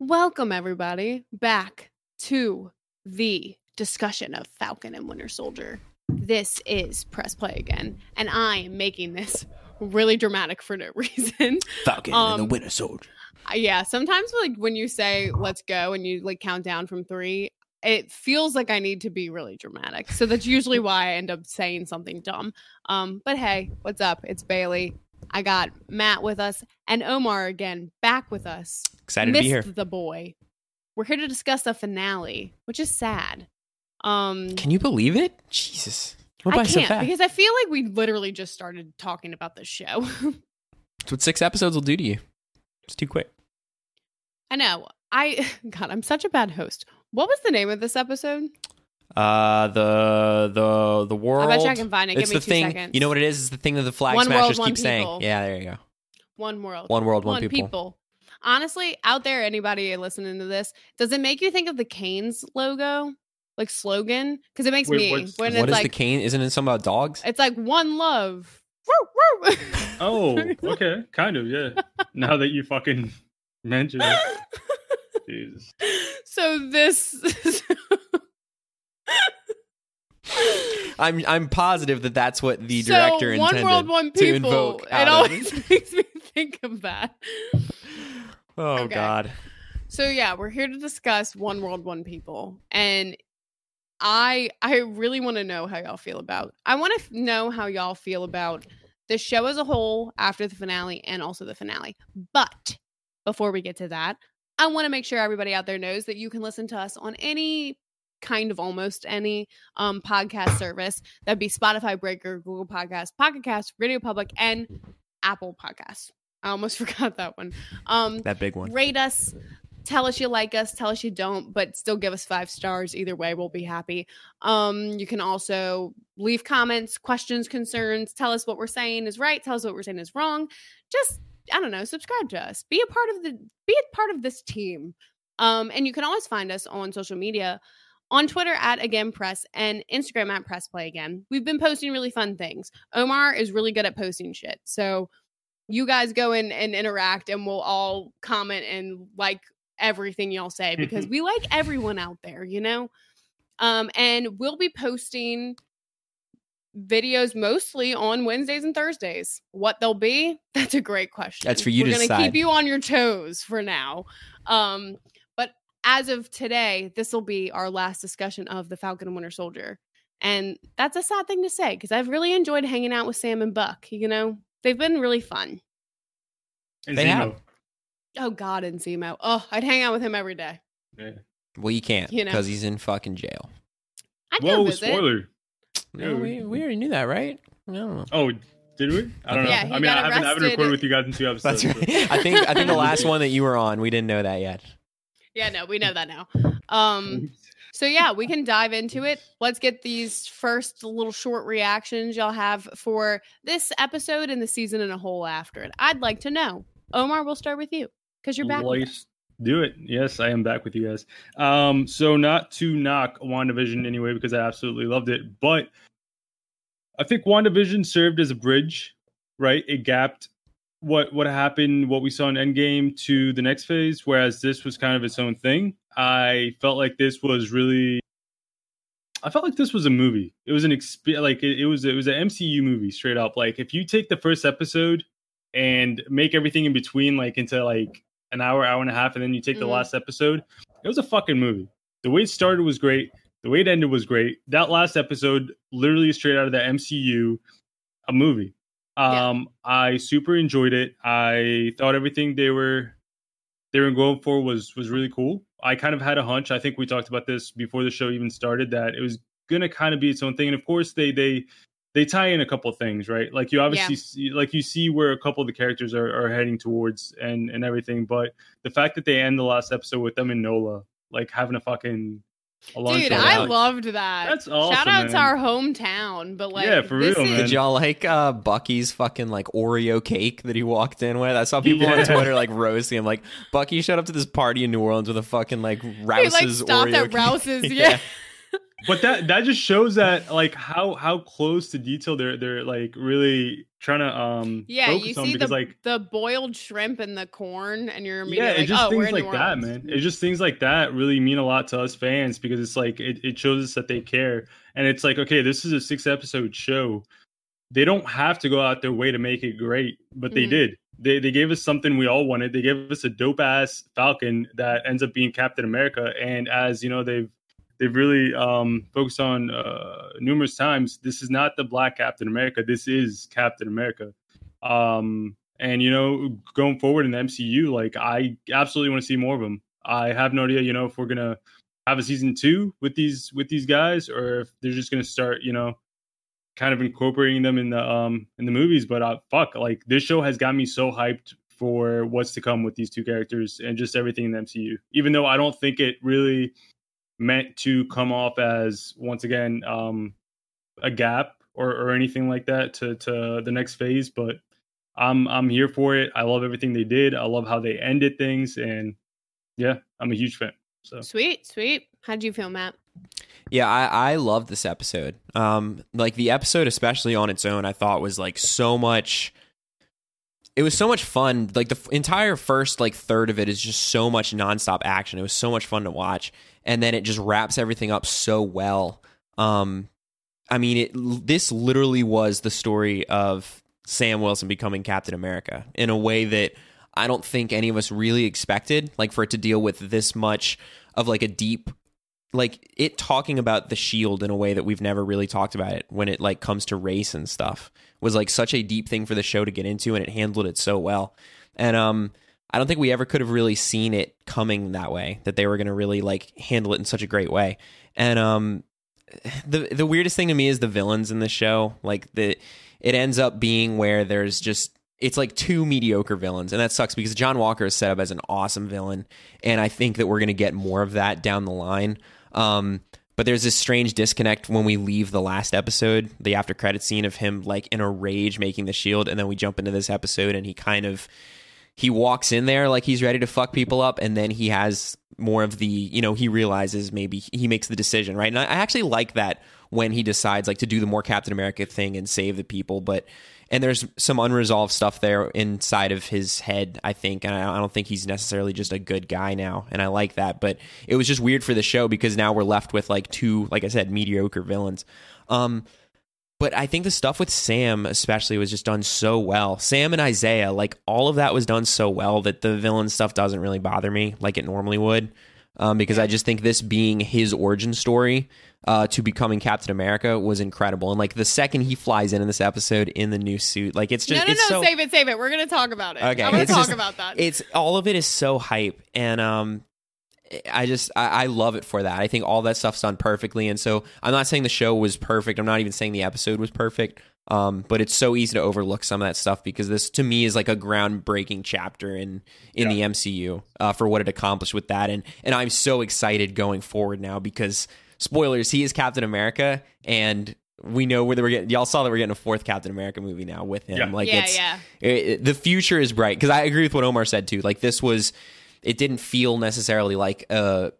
Welcome, everybody, back to the discussion of Falcon and Winter Soldier. This is Press Play again, and I am making this really dramatic for no reason. Falcon Um, and the Winter Soldier. Uh, yeah, sometimes like when you say let's go and you like count down from three, it feels like I need to be really dramatic. So that's usually why I end up saying something dumb. Um, but hey, what's up? It's Bailey. I got Matt with us and Omar again back with us. Excited Missed to be here. the boy. We're here to discuss the finale, which is sad. Um Can you believe it? Jesus. What I by so can't fast? because I feel like we literally just started talking about this show. That's what six episodes will do to you. It's too quick. I know. I God, I'm such a bad host. What was the name of this episode? Uh, the the the world. I bet you I can find it. It's Give me the two thing. seconds. You know what it is? It's the thing that the flag One smashers one keep saying. people. Yeah, there you go. One world. One world, one, people. Honestly, out there, anybody listening to this, does it make you think of the Canes logo, like slogan? Because it makes Wait, me what's- when What it's is like the cane? Isn't it something about dogs? it's like one love. Woo, woo. Oh, okay, kind of, yeah. Now that you fucking mention it, Jesus. so this. I'm I'm positive that that's what the so director one intended world, one to people. invoke. It out of always makes me think of that. Oh Okay. God. So yeah, we're here to discuss One World, One People, and I I really want to know how y'all feel about. I want to f- know how y'all feel about the show as a whole after the finale and also the finale. But before we get to that, I want to make sure everybody out there knows that you can listen to us on any kind of almost any um podcast service. That'd be Spotify Breaker, Google Podcast, Pocket Cast, Radio Public, and Apple Podcasts. I almost forgot that one. Um That big one. rate us tell us you like us tell us you don't but still give us five stars. Either way we'll be happy. Um you can also leave comments questions concerns tell us what we're saying is right tell us what we're saying is wrong. Just i don't know subscribe to us. Be a part of the be a part of this team. Um and you can always find us on social media on Twitter at again press and Instagram at press play again. We've been posting really fun things. Omar is really good at posting shit. So you guys go in and interact and we'll all comment and like everything y'all say because we like everyone out there, you know? Um and we'll be posting videos mostly on Wednesdays and Thursdays. What they'll be? That's a great question. That's for you We're to gonna decide. keep you on your toes for now. Um as of today, this will be our last discussion of the Falcon and Winter Soldier. And that's a sad thing to say because I've really enjoyed hanging out with Sam and Buck. You know, they've been really fun. And They Zemo. have. Oh God, and Zemo. Oh, I'd hang out with him every day. Yeah. Well, you can't You know. because he's in fucking jail. I'd Whoa, visit. spoiler. No, we, we already knew that, right? I don't know. Oh, did we? I don't know. Yeah, I mean, I haven't, I haven't recorded with you guys in two episodes. That's right. so- I think I think the last one that you were on, we didn't know that yet. Yeah, no, we know that now. Um, so yeah, we can dive into it. Let's get these first little short reactions y'all have for this episode and the season in a whole after it. I'd like to know. Omar, we'll start with you because you're back. with us. Let's do it. Yes, I am back with you guys. Um, so not to knock WandaVision anyway, because I absolutely loved it, but I think WandaVision served as a bridge, right? It gapped what what happened, what we saw in Endgame to the next phase, whereas this was kind of its own thing. I felt like this was really I felt like this was a movie. It was an exp- like it, it was it was an MCU movie straight up. Like if you take the first episode and make everything in between like into like an hour, hour and a half, and then you take the Mhm. last episode, it was a fucking movie. The way it started was great. The way it ended was great. That last episode, literally straight out of the MCU, a movie. Yeah. Um, I super enjoyed it. I thought everything they were they were going for was was really cool. I kind of had a hunch. I think we talked about this before the show even started that it was gonna kind of be its own thing. And of course, they they they tie in a couple of things, right? Like you obviously see, like you see where a couple of the characters are, are heading towards and and everything. But the fact that they end the last episode with them and Nola like having a fucking Dude, on I that, loved that. That's awesome, Shout out to our hometown, but like, Yeah, for real, is- man. Did y'all like uh, Bucky's fucking like Oreo cake that he walked in with? I saw people on Twitter like roasting him, like Bucky showed up to this party in New Orleans with a fucking like He Rouse's like stopped Oreo at cake." Rouse's. Yeah. But that that just shows that like how how close to detail they're they're like really trying to um Yeah, you see because the like the boiled shrimp and the corn, and you're yeah, it it's just "Oh, things like that, man. it just things like that really mean a lot to us fans because it's like it, it shows us that they care. And it's like, okay, this is a six episode show. They don't have to go out their way to make it great, but they Mhm. did. They they gave us something we all wanted. They gave us a dope ass Falcon that ends up being Captain America. And as you know, they've they've really um, focused on uh, numerous times. This is not the Black Captain America. This is Captain America. Um, and you know, going forward in the MCU, like I absolutely want to see more of them. I have no idea, you know, if we're gonna have a season two with these with these guys, or if they're just gonna start, you know, kind of incorporating them in the um in the movies. But uh, fuck, like this show has got me so hyped for what's to come with these two characters and just everything in the MCU. Even though I don't think it really meant to come off as once again um a gap or, or anything like that to to the next phase, but I'm I'm here for it. I love everything they did. I love how they ended things, and yeah, I'm a huge fan. So Sweet, sweet. How'd you feel, Matt? Yeah, I, I love this episode. Um, like the episode, especially on its own, I thought was like so much. It was so much fun. Like the f- entire first like third of it is just so much nonstop action. It was so much fun to watch, and then it just wraps everything up so well. Um, I mean, it this literally was the story of Sam Wilson becoming Captain America in a way that I don't think any of us really expected. Like for it to deal with this much of like a deep like it talking about the shield in a way that we've never really talked about it when it like comes to race and stuff was like such a deep thing for the show to get into and it handled it so well. And um i don't think we ever could have really seen it coming that way that they were going to really like handle it in such a great way. And um the the weirdest thing to me is the villains in the show like the it ends up being where there's just it's like two mediocre villains and that sucks because john walker is set up as an awesome villain and i think that we're going to get more of that down the line. Um, but there's this strange disconnect when we leave the last episode, the after credit scene of him like in a rage making the shield, and then we jump into this episode and he kind of he walks in there like he's ready to fuck people up, and then he has more of the you know he realizes maybe he makes the decision right, and I, actually like that when he decides like to do the more Captain America thing and save the people, but and there's some unresolved stuff there inside of his head, I think, and I, don't think he's necessarily just a good guy now, and I like that. But it was just weird for the show because now we're left with like two, like I said, mediocre villains. Um, but I think the stuff with Sam, especially, was just done so well. Sam and Isaiah, like all of that was done so well that the villain stuff doesn't really bother me like it normally would. Um, because I just think this being his origin story uh, to becoming Captain America was incredible. And like the second he flies in in this episode in the new suit, like it's just no, no, no. so save it, save it. We're gonna talk about it. Okay, I'm gonna talk just- about that. it's all of it is so hype and um i just I, I love it for that i think all that stuff's done perfectly and so i'm not saying the show was perfect i'm not even saying the episode was perfect um but it's so easy to overlook some of that stuff because this to me is like a groundbreaking chapter in in the mcu uh, for what it accomplished with that and and i'm so excited going forward now because spoilers he is captain america and we know where we're getting y'all saw that we're getting a fourth captain america movie now with him Yeah. like yeah, it's yeah. it, the future is bright because I agree with what Omar said too. Like this was, it didn't feel necessarily like uh,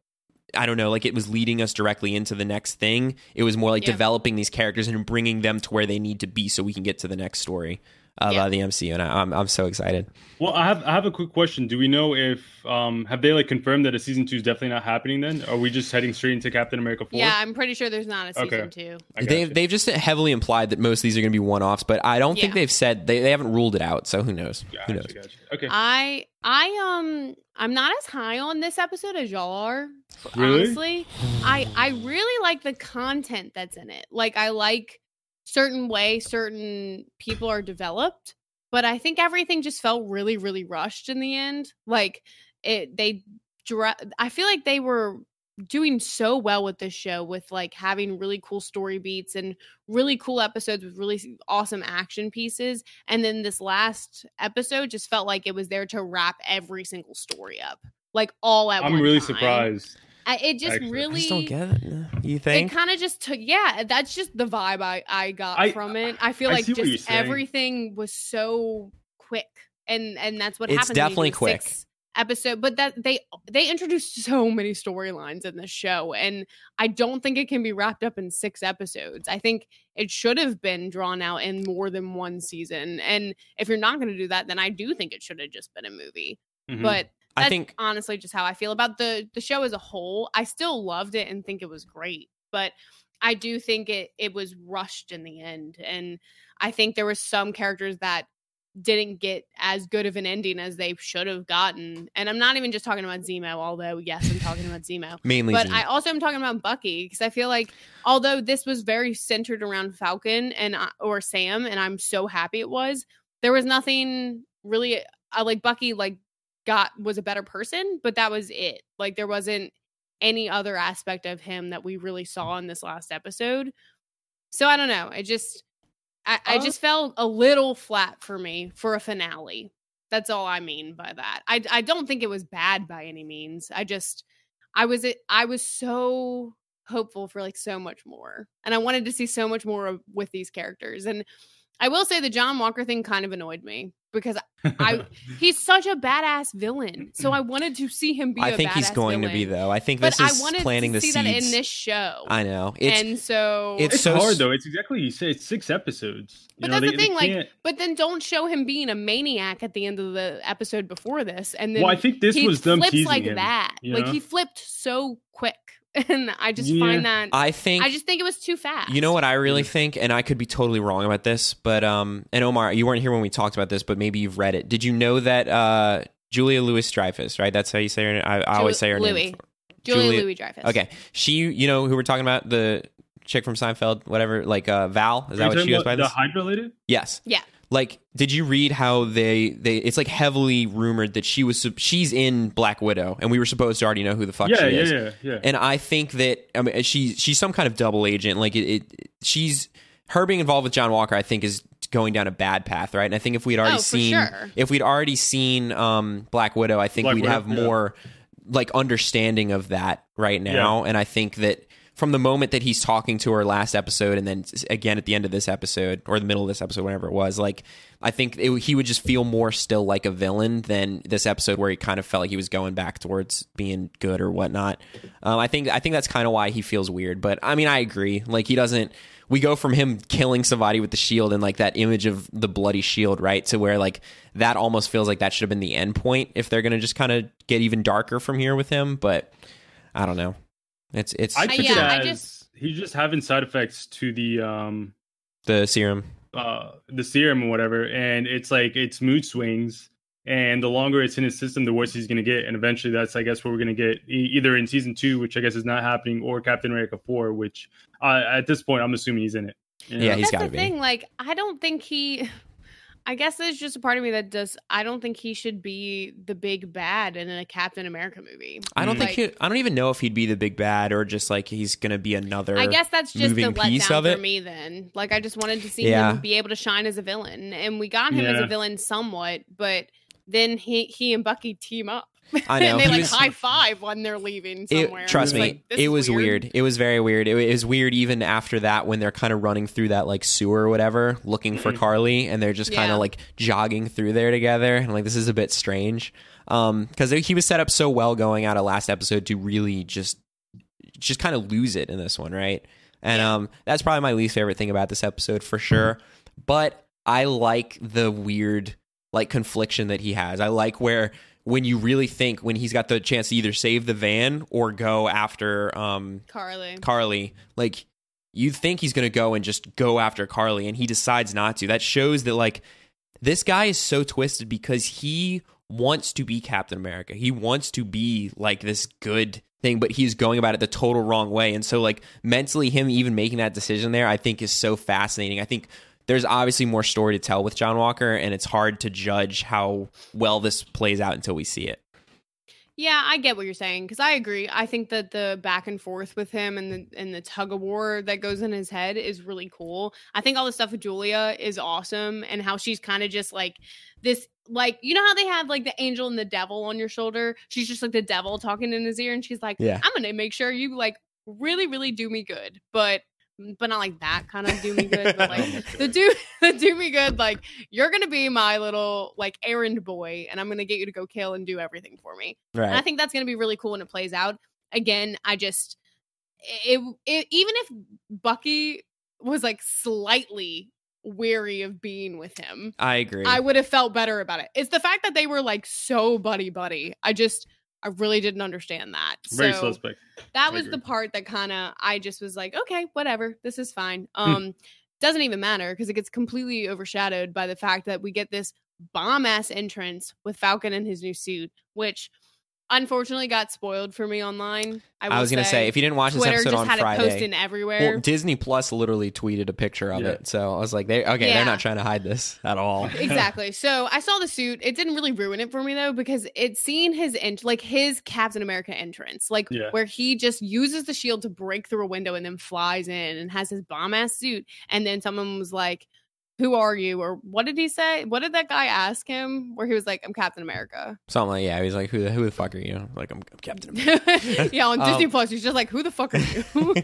I don't know, like it was leading us directly into the next thing. It was more like Yeah. developing these characters and bringing them to where they need to be so we can get to the next story uh, Yeah. by the MCU. And I, I'm I'm so excited. Well, I have I have a quick question. Do we know if um have they like confirmed that a season two is definitely not happening? Then are we just heading straight into Captain America four? Yeah, I'm pretty sure there's not a season Okay. two. I They've you. they've just heavily implied that most of these are going to be one offs, but I don't think they've said they, they haven't ruled it out. So who knows? who knows? Gotcha, gotcha. Okay. I I um I'm not as high on this episode as y'all are. Really? Honestly, I I really like the content that's in it. Like I like certain way certain people are developed, but I think everything just felt really really rushed in the end. Like it they I feel like they were doing so well with this show with like having really cool story beats and really cool episodes with really awesome action pieces and then this last episode just felt like it was there to wrap every single story up like all at once. I'm really time. surprised. I, it just actually. I I really just don't get it. You think it kind of just took yeah that's just the vibe i i got I- from it i feel I like see what you're just everything was so quick and and that's what happened. It's happens definitely quick. six episode but that they they introduced so many storylines in this show and i don't think it can be wrapped up in six episodes i think it should have been drawn out in more than one season and if you're not going to do that then i do think it should have just been a movie Mhm. but I think honestly just how i feel about the the show as a whole i still loved it and think it was great but i do think it it was rushed in the end and i think there were some characters that didn't get as good of an ending as they should have gotten. And I'm not even just talking about Zemo, although yes, I'm talking about Zemo. mainly, But Zemo. I also am talking about Bucky because I feel like although this was very centered around Falcon and or Sam, and I'm so happy it was, there was nothing really. I like Bucky like got was a better person, but that was it. Like there wasn't any other aspect of him that we really saw in this last episode. So I don't know. I just I, I Uh, just felt a little flat for me for a finale. That's all I mean by that. I I don't think it was bad by any means. I just I was I was so hopeful for like so much more. And I wanted to see so much more of, with these characters. And I will say the John Walker thing kind of annoyed me because I he's such a badass villain. So I wanted to see him be I a think he's badass going to be though. I think But this I is wanted planting to the see seeds. that in this show. I know it's and so it's it's so hard though. It's exactly you say. It's six episodes. You But know, that's the they- they thing, like, can't- But then don't show him being a maniac at the end of the episode before this, and then well, I think this he was them flips teasing like him. that. you Like he flipped so quick, and I just Yeah. find that I, think I just think it was too fast. You know what I really think, and I could be totally wrong about this, but um, and Omar, you weren't here when we talked about this, but maybe you've read it. Did you know that uh, Julia Louis Dreyfus, right? That's how you say her. name? I, I always say her Louis. name. Julia, Julia- Louis Dreyfus. Okay, she, you know, who we're talking about, the chick from Seinfeld, whatever, like uh, Val. Is Are that you what she goes by? The This? Hydra lady? Yes. Yeah. Like, did you read how they they? It's like heavily rumored that she was she's in Black Widow, and we were supposed to already know who the fuck Yeah, she yeah, is. yeah, yeah. And I think that I mean she's she's some kind of double agent. Like it, it she's her being involved with John Walker. I think is going down a bad path, right? And I think if we'd already Oh, seen sure. if we'd already seen um, Black Widow, I think Black we'd Widow, have yeah. more like understanding of that right now. And I think that from the moment that he's talking to her last episode, and then again at the end of this episode or the middle of this episode, whatever it was, like I think it, he would just feel more still like a villain than this episode where he kind of felt like he was going back towards being good or whatnot. Um, I think I think that's kind of why he feels weird. But I mean, I agree. Like he doesn't. We go from him killing somebody with the shield and like that image of the bloody shield, right, to where like that almost feels like that should have been the end point if they're gonna just kind of get even darker from here with him. But I don't know. It's it's I took it yeah, I as just- he's just having side effects to the um the serum. uh the serum or whatever, and it's like it's mood swings. And the longer it's in his system, the worse he's going to get. And eventually, that's I guess what we're going to get e- either in season two, which I guess is not happening, or Captain America four, which uh, at this point I'm assuming he's in it. You know? Yeah, he's That's gotta the be. thing. Like, I don't think he. I guess there's just a part of me that does. I don't think he should be the big bad in a Captain America movie. I don't Mm. think he, I don't even know if he'd be the big bad or just like he's gonna be another. I guess that's just the moving piece letdown of it. for me. Then, like, I just wanted to see Yeah. him be able to shine as a villain, and we got him as a villain somewhat. But then he he and Bucky team up. I know. and they He like was- high five when they're leaving It- trust me, like, it was weird. It was very weird. It, was weird even after that when they're kind of running through that like sewer or whatever, looking for Mhm. Carly, and they're just kind Yeah. of like jogging through there together. And like this is a bit strange, um, because he was set up so well going out of last episode to really just just kind of lose it in this one, right? And um, that's probably my least favorite thing about this episode for sure. But I like the weird like confliction that he has. I like where when you really think when he's got the chance to either save the van or go after um Carly. Carly, like you think he's going to go and just go after Carly and he decides not to. That shows that like this guy is so twisted because he wants to be Captain America. He wants to be like this good thing, but he's going about it the total wrong way. And so like mentally him even making that decision there, I think is so fascinating. I think there's obviously more story to tell with John Walker and it's hard to judge how well this plays out until we see it. Yeah, I get what you're saying because I agree. I think that the back and forth with him and the and the tug of war that goes in his head is really cool. I think all the stuff with Julia is awesome and how she's kind of just like this like you know how they have like the angel and the devil on your shoulder? She's just like the devil talking in his ear and she's like, Yeah. I'm gonna make sure you like really, really do me good. But Mm, but not like that kind of do me good. But like the do the do me good, like you're gonna be my little like errand boy, and I'm gonna get you to go kill and do everything for me. And I think that's gonna be really cool when it plays out. Again, I just it, it even if Bucky was like slightly weary of being with him, I agree. I would have felt better about it. It's the fact that they were like so buddy buddy. I just I really didn't understand that. Very so suspect. that I was the part that kind of I just was like, okay, whatever, this is fine. Hmm. Um, doesn't even matter because it gets completely overshadowed by the fact that we get this bomb ass entrance with Falcon in his new suit, which unfortunately got spoiled for me online. I, I was gonna say if you didn't watch Twitter this episode just on had it Friday, posting everywhere. well, Disney Plus literally tweeted a picture of Yeah. it. So I was like, they okay, Yeah. they're not trying to hide this at all. exactly. So I saw the suit. It didn't really ruin it for me though, because it's seeing his ent- like his Captain America entrance, like Yeah. where he just uses the shield to break through a window and then flies in and has his bomb ass suit. And then someone was like, "Who are you?" Or what did he say? What did that guy ask him? Where he was like, "I'm Captain America." Something like yeah, he's like, who the who the fuck are you? Like I'm, I'm Captain America. yeah, on Disney Um, Plus, he's just like, "Who the fuck are you?"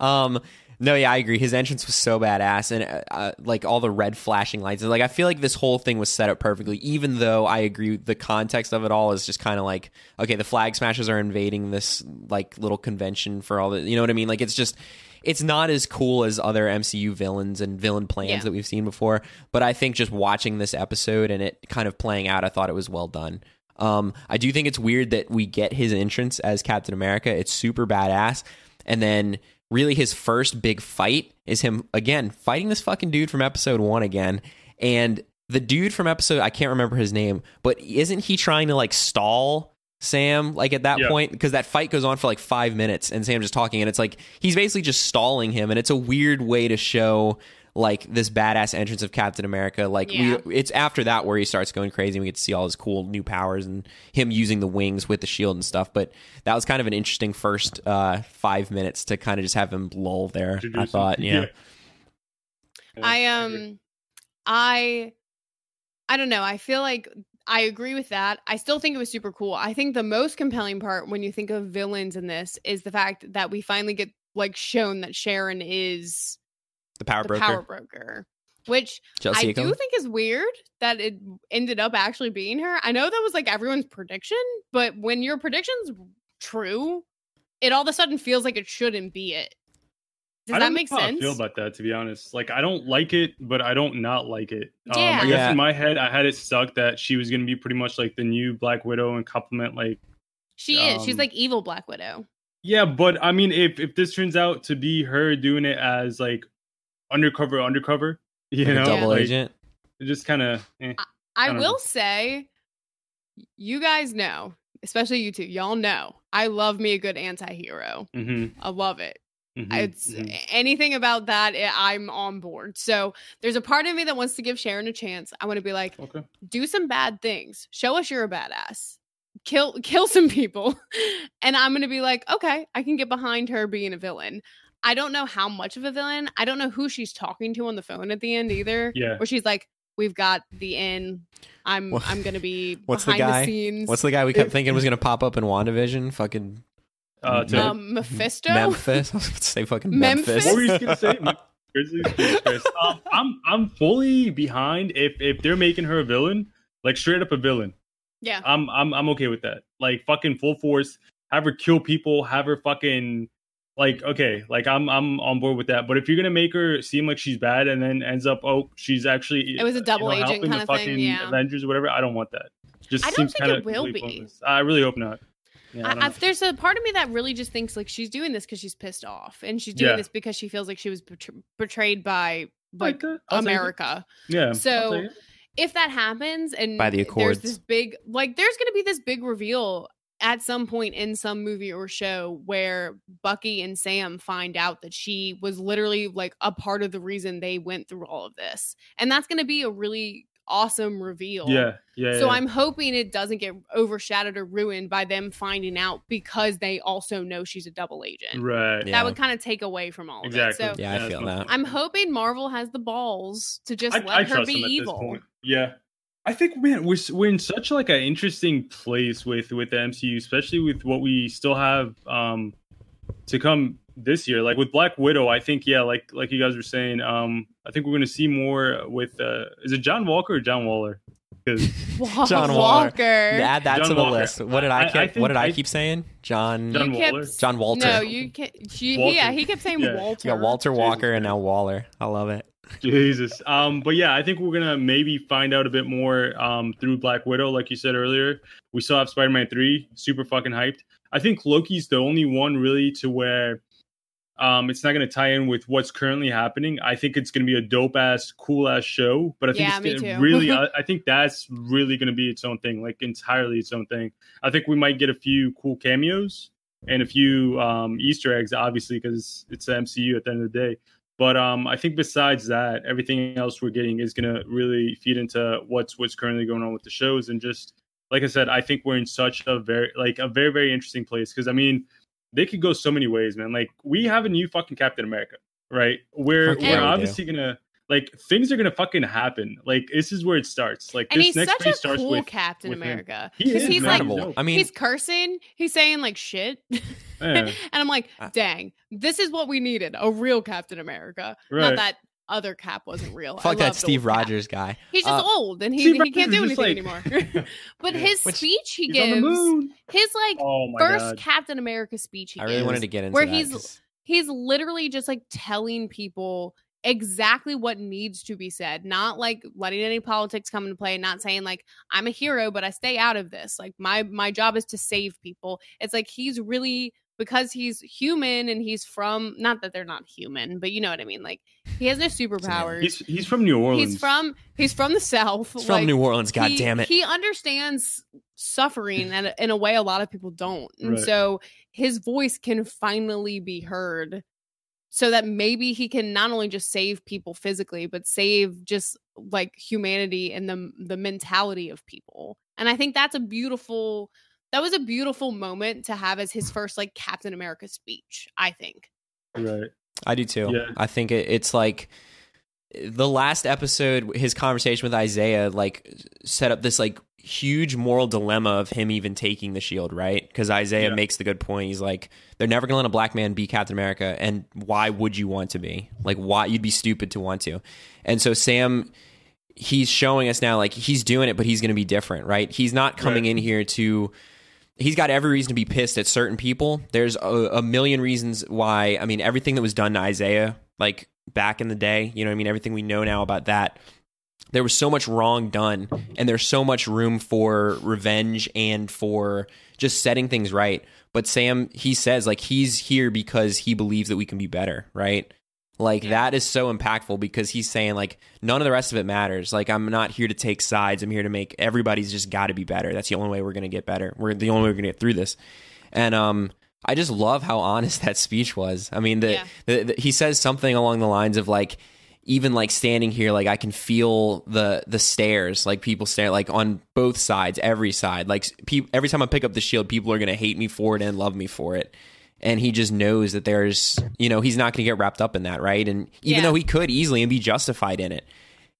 um no yeah i agree his entrance was so badass and uh, uh, like all the red flashing lights and like i feel like this whole thing was set up perfectly even though i agree the context of it all is just kind of like okay the flag smashers are invading this like little convention for all the you know what i mean like it's just it's not as cool as other MCU villains and villain plans Yeah. that we've seen before, but I think just watching this episode and it kind of playing out, I thought it was well done. Um, I do think it's weird that we get his entrance as Captain America. It's super badass. And then really his first big fight is him again fighting this fucking dude from episode one again. And the dude from episode I can't remember his name, but isn't he trying to like stall Sam like at that Yeah. point? Because that fight goes on for like five minutes and Sam's just talking and it's like he's basically just stalling him and it's a weird way to show like this badass entrance of Captain America. Like Yeah. we it's after that where he starts going crazy and we get to see all his cool new powers and him using the wings with the shield and stuff. But that was kind of an interesting first uh five minutes to kind of just have him lull there. I thought, yeah. Yeah, I agree. um I I don't know. I feel like I agree with that. I still think it was super cool. I think the most compelling part when you think of villains in this is the fact that we finally get like shown that Sharon is The power the broker. power broker. Which Chelsea I do think is weird that it ended up actually being her. I know that was like everyone's prediction, but when your prediction's true, it all of a sudden feels like it shouldn't be it. Does I that don't make know how sense? I feel about that, to be honest. Like, I don't like it, but I don't not like it. Um, Yeah. I guess Yeah. in my head, I had it stuck that she was going to be pretty much like the new Black Widow and complement like she is. She's um, like evil Black Widow. Yeah, but I mean, if if this turns out to be her doing it as like undercover, undercover, you Like a know, double like, agent. it just kind of. Eh. I I will know. say, you guys know, especially you two, y'all know, I love me a good anti-hero. Mm-hmm, I love it. mm-hmm, It's anything about that, I'm on board. So there's a part of me that wants to give Sharon a chance. I want to be like, okay. do some bad things. Show us you're a badass. Kill kill some people. and I'm going to be like, okay, I can get behind her being a villain. I don't know how much of a villain. I don't know who she's talking to on the phone at the end either. Yeah. Where she's like, "We've got the inn. I'm What- I'm going to be what's the behind the, guy? scenes." What's the guy we kept thinking was gonna pop up in WandaVision? Fucking Uh, to, um, Mephisto? Memphis. I was about to say fucking Memphis? Memphis. what were you gonna say? Grizzlies, Jesus Christ. Um, I'm I'm fully behind if if they're making her a villain, like straight up a villain. yeah. I'm I'm I'm okay with that. Like fucking full force, have her kill people, have her fucking like okay, like I'm I'm on board with that. But if you're gonna make her seem like she's bad and then ends up oh she's actually It was a you double agent helping kinda the thing, fucking yeah. Avengers or whatever, I don't want that. Just I don't seems think it will be. pointless. I really hope not. Yeah, I I, I, there's a part of me that really just thinks like she's doing this because she's pissed off, and she's doing Yeah. this because she feels like she was betr- betrayed by Like like that. I'll take it. America. Yeah. So- if that happens and By the there's Accords. this big like there's going to be this big reveal at some point in some movie or show where Bucky and Sam find out that she was literally like a part of the reason they went through all of this. And that's going to be a really awesome reveal. yeah, yeah. So yeah. I'm hoping it doesn't get overshadowed or ruined by them finding out because they also know she's a double agent. right. Yeah. That would kind of take away from all Exactly. of it. So Yeah, I feel that. I'm hoping Marvel has the balls to just I, let I her be evil. point. Yeah. I think man, we're we're in such like an interesting place with with the MCU, especially with what we still have um to come this year. Like with Black Widow, I think yeah, like like you guys were saying, um, I think we're gonna see more with uh, is it John Walker or John Waller? Because John Waller. Walker. Add that John to the Walker. list. What did I, I- keep, I what did I, I- keep saying? John John You kept- Waller. John Walter. No, you can't. She, Walter. yeah, he kept saying Yeah. Walter. yeah, Walter Jesus Walker and now Waller. I love it. Jesus. Um, but yeah, I think we're gonna maybe find out a bit more um through Black Widow, like you said earlier. We still have Spider Man three, super fucking hyped. I think Loki's the only one really to where um it's not gonna tie in with what's currently happening. I think it's gonna be a dope ass, cool ass show. But I think Yeah, it's gonna really I, I think that's really gonna be its own thing, like entirely its own thing. I think we might get a few cool cameos and a few um Easter eggs, obviously, because it's the MCU at the end of the day. But um, I think besides that, everything else we're getting is gonna really feed into what's what's currently going on with the shows, and just like I said, I think we're in such a very like a very very interesting place because I mean, they could go so many ways, man. Like we have a new fucking Captain America, right? We're Fuck we're we do. obviously gonna like things are gonna fucking happen. Like this is where it starts. Like and this he's next such phase a starts cool with Captain with. America. He 'Cause is, he's man. like, I mean, he's cursing. He's saying like shit. Yeah. and I'm like, Uh, dang, this is what we needed. A real Captain America. Right. Not that other Cap wasn't real. I fuck that Steve old Cap. Rogers guy. He's just Uh, old and he, Steve he can't do anything like- anymore. but Yeah. his Which- speech he He's gives, his like Oh first god. Captain America speech he I really gives, wanted to get into where that, he's 'cause- he's literally just like telling people exactly what needs to be said not like letting any politics come into play not saying like i'm a hero but i stay out of this like my my job is to save people it's like he's really because he's human and he's from not that they're not human but you know what i mean like he has no superpowers He's he's from New Orleans. he's from he's from the south It's from New Orleans. God he, damn it. He understands suffering and in a way a lot of people don't. And Right. so his voice can finally be heard so that maybe he can not only just save people physically but save just like humanity and the the mentality of people. And I think that's a beautiful that was a beautiful moment to have as his first like Captain America speech, I think. right. I do too. Yeah. I think it, it's like the last episode, his conversation with Isaiah, like set up this like huge moral dilemma of him even taking the shield, right? Because Isaiah Yeah. makes the good point. He's like, they're never gonna let a black man be Captain America, and why would you want to be? Like, why you'd be stupid to want to? And so Sam. He's showing us now, like he's doing it, but he's going to be different, right? He's not coming Right. in here to he's got every reason to be pissed at certain people. There's a, a million reasons why. I mean, everything that was done to Isaiah, like back in the day, you know, I mean, everything we know now about that. There was so much wrong done, and there's so much room for revenge and for just setting things right. But Sam, he says like he's here because he believes that we can be better, right? Like that is so impactful because he's saying like none of the rest of it matters. Like I'm not here to take sides. I'm here to make everybody's just got to be better. That's the only way we're going to get better. We're the only way we're going to get through this. And um I just love how honest that speech was. I mean, the, Yeah. the, the he says something along the lines of like even like standing here like I can feel the the stares like people stare like on both sides, every side. Like pe- every time I pick up the shield, people are going to hate me for it and love me for it and he just knows that there's you know he's not going to get wrapped up in that right and even Yeah. though he could easily and be justified in it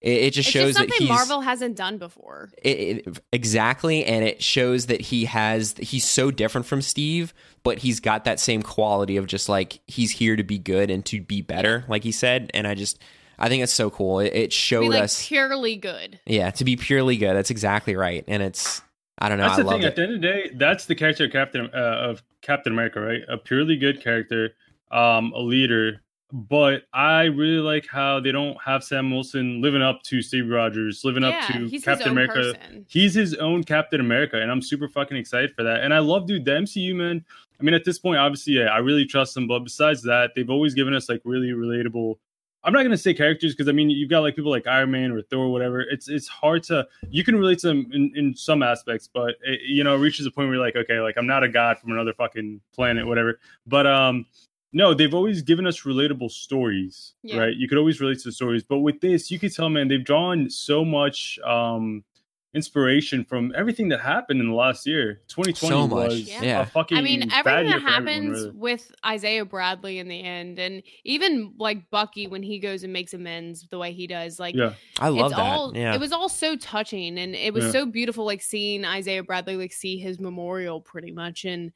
it, it just It's shows just that Marvel hasn't done before. it, it- exactly and it shows that he has he's so different from steve but he's got that same quality of just like he's here to be good and to be better like he said and i just i think it's so cool it, it Be showed like us purely good. yeah to be purely good that's exactly right and it's i don't know That's i the love thing. At the end of the day, that's the character of Captain uh, of Captain America, right? A purely good character, um, a leader. But I really like how they don't have Sam Wilson living up to Steve Rogers, living yeah, up to he's Captain his own America. person. He's his own Captain America, and I'm super fucking excited for that. And I love, dude, the MCU man. I mean, at this point, obviously, yeah, I really trust them. But besides that, they've always given us like really relatable. I'm not gonna say characters because I mean you've got like people like Iron Man or Thor or whatever. It's it's hard to you can relate to them in, in some aspects, but it, you know it reaches a point where you're like, okay, like I'm not a god from another fucking planet, whatever. But um, no, they've always given us relatable stories, Yeah. right? You could always relate to the stories, but with this, you could tell, man, they've drawn so much um inspiration from everything that happened in the last year. 2020 So much, was yeah. a fucking I mean, bad everything year that for everyone, happens really. with Isaiah Bradley in the end, and even like Bucky when he goes and makes amends the way he does, like Yeah, i love it's that all yeah it was all so touching and it was Yeah. so beautiful like seeing Isaiah Bradley like see his memorial pretty much and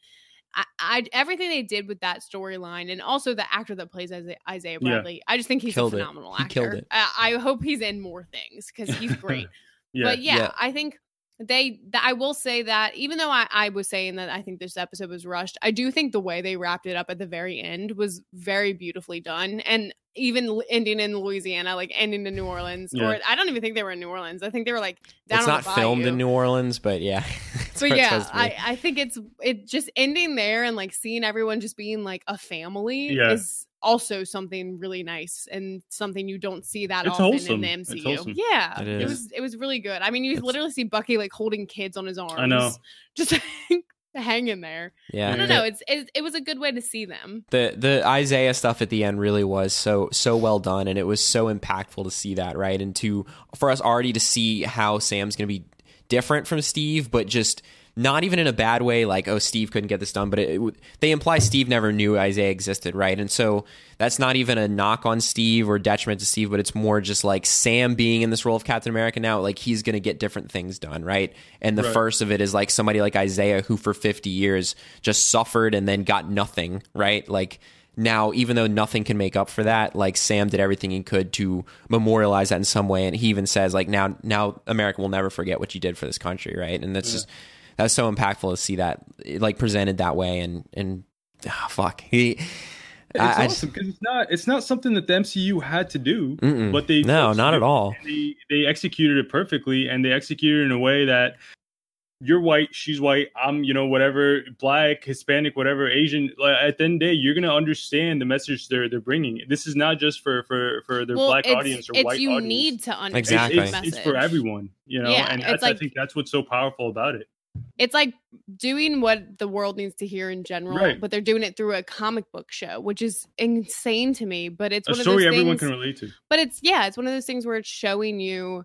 I, I everything they did with that storyline, and also the actor that plays Isaiah, Isaiah Yeah. Bradley, I just think he's Killed a it. phenomenal He actor. killed it. I, I hope he's in more things because he's great. Yeah. But yeah, Yeah. I think they. Th- I will say that even though I, I was saying that I think this episode was rushed, I do think the way they wrapped it up at the very end was very beautifully done, and even ending in Louisiana, like ending in New Orleans, Yeah. or I don't even think they were in New Orleans. I think they were like down it's on not filmed in. New Orleans, but yeah. But yeah, supposed to be. I, I think it's it just ending there and like seeing everyone just being like a family Yeah. is also something really nice and something you don't see that It's often wholesome. in the MCU. wholesome. Yeah, It it, is. was it was really good. I mean, you It's- literally see Bucky like holding kids on his arms. I know. just hanging there. yeah. I don't know. It's it, it was a good way to see them. the the Isaiah stuff at the end really was so so well done and it was so impactful to see that right and to for us already to see how Sam's going to be different from Steve but just not even in a bad way like oh Steve couldn't get this done but it, it, they imply Steve never knew Isaiah existed right? And so that's not even a knock on Steve or detriment to Steve but it's more just like Sam being in this role of Captain America now like he's going to get different things done right? And the Right. first of it is like somebody like Isaiah who for 50 years just suffered and then got nothing right? Like now even though nothing can make up for that like sam did everything he could to memorialize that in some way. And he even says like now now america will never forget what you did for this country right? And that's just that's so impactful to see that like presented that way and and ah, fuck he It's I- I awesome because it's not it's not something that the MCU had to do, but they No, not at all. They they executed it perfectly, and they executed it in a way that you're white, she's white, I'm you know whatever, black, Hispanic, whatever, Asian. Like, at the end of the day, you're gonna understand the message they're they're bringing. This is not just for for for their well, black audience or it's white you audience. need to understand Exactly. the It's, it's for everyone, you know, Yeah, and it's that's, like- I think that's what's so powerful about it. It's like doing what the world needs to hear in general, Right. but they're doing it through a comic book show, which is insane to me. But it's A one of story those everyone things, can relate to. but it's yeah, it's one of those things where it's showing you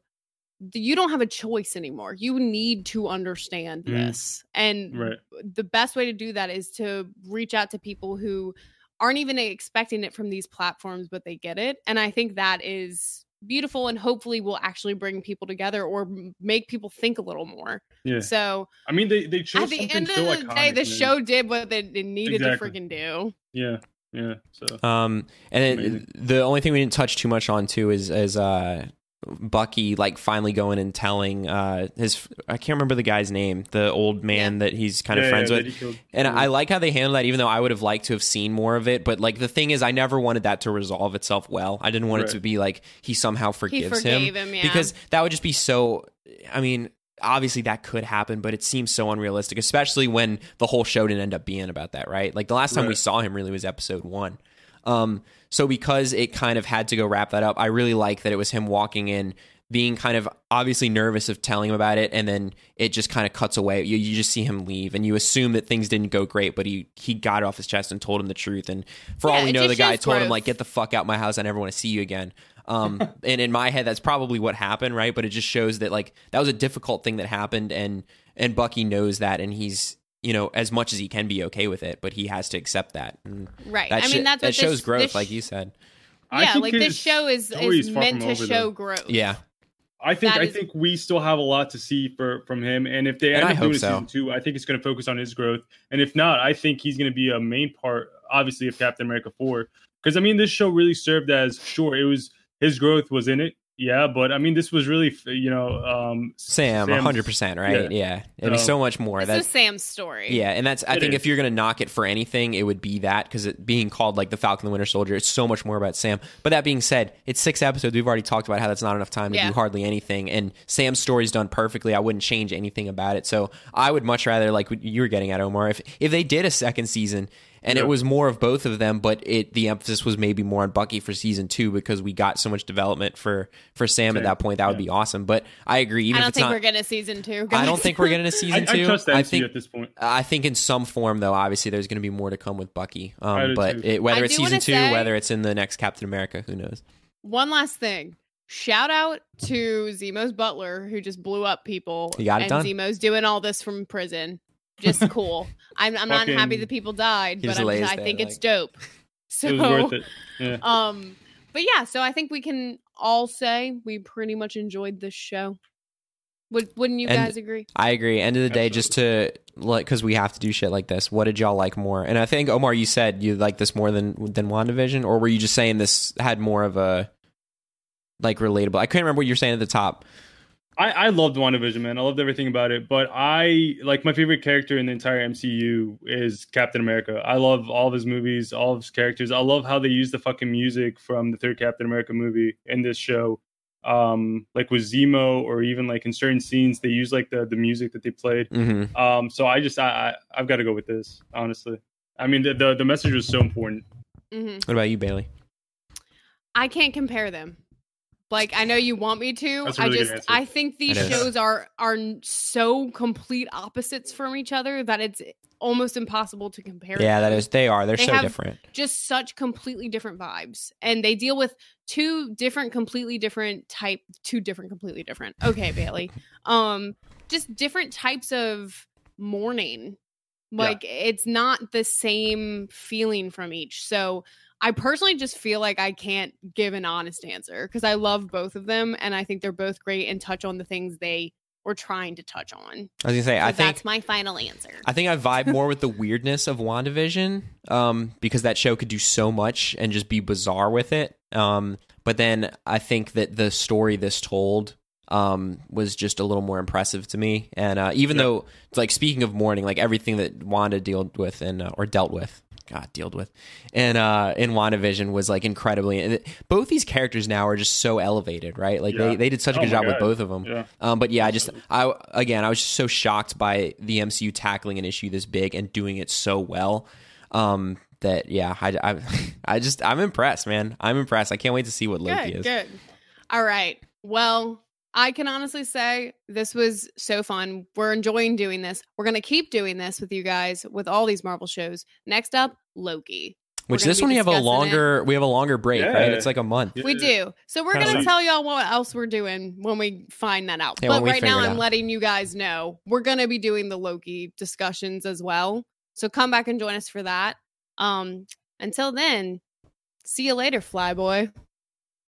you don't have a choice anymore. You need to understand Mm. this, and Right. the best way to do that is to reach out to people who aren't even expecting it from these platforms, but they get it. And I think that is beautiful and hopefully will actually bring people together or make people think a little more. Yeah. So I mean, they they chose at the something end of so the iconic. day, the man. show did what they, it needed Exactly. to freaking do. Yeah. Yeah. So Um, and it, the only thing we didn't touch too much on too is is uh, Bucky like finally going and telling uh, his I can't remember the guy's name, the old man that he's kind of Yeah, friends yeah, with. that he killed. And I like how they handle that, even though I would have liked to have seen more of it. But like the thing is, I never wanted that to resolve itself well. I didn't want it to be like he somehow forgives forgave him him, yeah. because that would just be so. I mean, obviously that could happen, but it seems so unrealistic, especially when the whole show didn't end up being about that, right? Like the last time we saw him really was episode one. Um, so because it kind of had to go wrap that up, I really like that it was him walking in, being kind of obviously nervous of telling him about it, and then it just kind of cuts away. You, you just see him leave, and you assume that things didn't go great, but he he got it off his chest and told him the truth. And for Yeah, all we know, the guy told him like, "Get the fuck out my house! I never want to see you again." Um, and in my head, that's probably what happened, right? But it just shows that like that was a difficult thing that happened, and and Bucky knows that, and he's you know as much as he can be okay with it, but he has to accept that. And right. that I sho- mean, that's that what shows this, growth, this- like you said. I Yeah, think like this show is, is meant to show though. growth. Yeah, I think That I is- think we still have a lot to see for from him, and if they And end I up doing a so. season two, I think it's going to focus on his growth. And if not, I think he's going to be a main part, obviously, of Captain America four. Because I mean, this show really served as sure it was his growth was in it, yeah, but I mean, this was really you know um, Sam, hundred percent, right? Yeah, it'd be So- so much more. This That's is Sam's story. Yeah, and that's I It think is. if you're gonna knock it for anything, it would be that because it being called like the Falcon the Winter Soldier, it's so much more about Sam. But that being said, it's six episodes. We've already talked about how that's not enough time to Yeah. do hardly anything, and Sam's story's done perfectly. I wouldn't change anything about it. So I would much rather, like what you were getting at, Omar, if if they did a second season and Yeah. it was more of both of them, but it the emphasis was maybe more on Bucky for season two because we got so much development for for Sam at that point. That would yeah. be awesome. But I agree. Even I don't it's think not, we're getting a season two. I don't think we're getting a I, season I two. trust the I MCU think at this point. I think in some form, though, obviously there's going to be more to come with Bucky. Um, but it, whether I it's season two, say- whether it's in the next Captain America, who knows? One last thing. Shout out to Zemo's butler who just blew up people. He got it and done. Zemo's doing all this from prison. Just cool. I'm, I'm not happy Fucking- the people died, but I'm lays just, I there, think it's like- dope. So, It was worth it. Yeah. um, but yeah, so I think we can all say we pretty much enjoyed this show. Would, wouldn't you And- guys agree? I agree. End of the day, just to like, because we have to do shit like this. What did y'all like more? And I think Omar, you said you like this more than than Wandavision, or were you just saying this had more of a like relatable? I can't remember what you were saying at the top. I, I loved WandaVision, man. I loved everything about it. But I like my favorite character in the entire MCU is Captain America. I love all of his movies, all of his characters. I love how they use the fucking music from the third Captain America movie in this show. Um, like with Zemo, or even like in certain scenes, they use like the the music that they played. Mm-hmm. Um, so I just I, I I've got to go with this, honestly. I mean, the the, the message was so important. Mm-hmm. What about you, Bailey? I can't compare them. Like I know you want me to. That's a I really good just answer. I think these It is. shows are are so complete opposites from each other that it's almost impossible to compare. Yeah, that them. is. They are. They're They so have- different. just such completely different vibes and they deal with two different completely different type two different completely different okay bailey um just different types of mourning Yeah. like it's not the same feeling from each so i personally just feel like i can't give an honest answer because i love both of them and i think they're both great and touch on the things they were trying to touch on I was gonna say. so I think that's my final answer I think I vibe more with the weirdness of WandaVision um, because that show could do so much and just be bizarre with it. Um, but then I think that the story this told um, was just a little more impressive to me. And uh, even Yeah. though, like, speaking of mourning, like everything that Wanda dealt with and uh, or dealt with. God, dealt with, and uh, in WandaVision was like incredibly. And it, both these characters now are just so elevated, right? Like they, Yeah. they did such a Oh good my job with both of them. Yeah. Um, but yeah, I just I again I was just so shocked by the MCU tackling an issue this big and doing it so well. Um, that yeah, I, I I just I'm impressed, man. I'm impressed. I can't wait to see what Loki Good, is. good. All right. Well, I can honestly say this was so fun. We're enjoying doing this. We're going to keep doing this with you guys with all these Marvel shows. Next up, Loki. Which this one we have a discussing it. longer we have a longer break, right? It's like a month. Yeah. We do. So we're Kinda going to tell y'all what else we're doing when we find that out. Yeah, but right now, I'm letting you guys know we're going to be doing the Loki discussions as well. So come back and join us for that. Um, until then, see you later, Flyboy.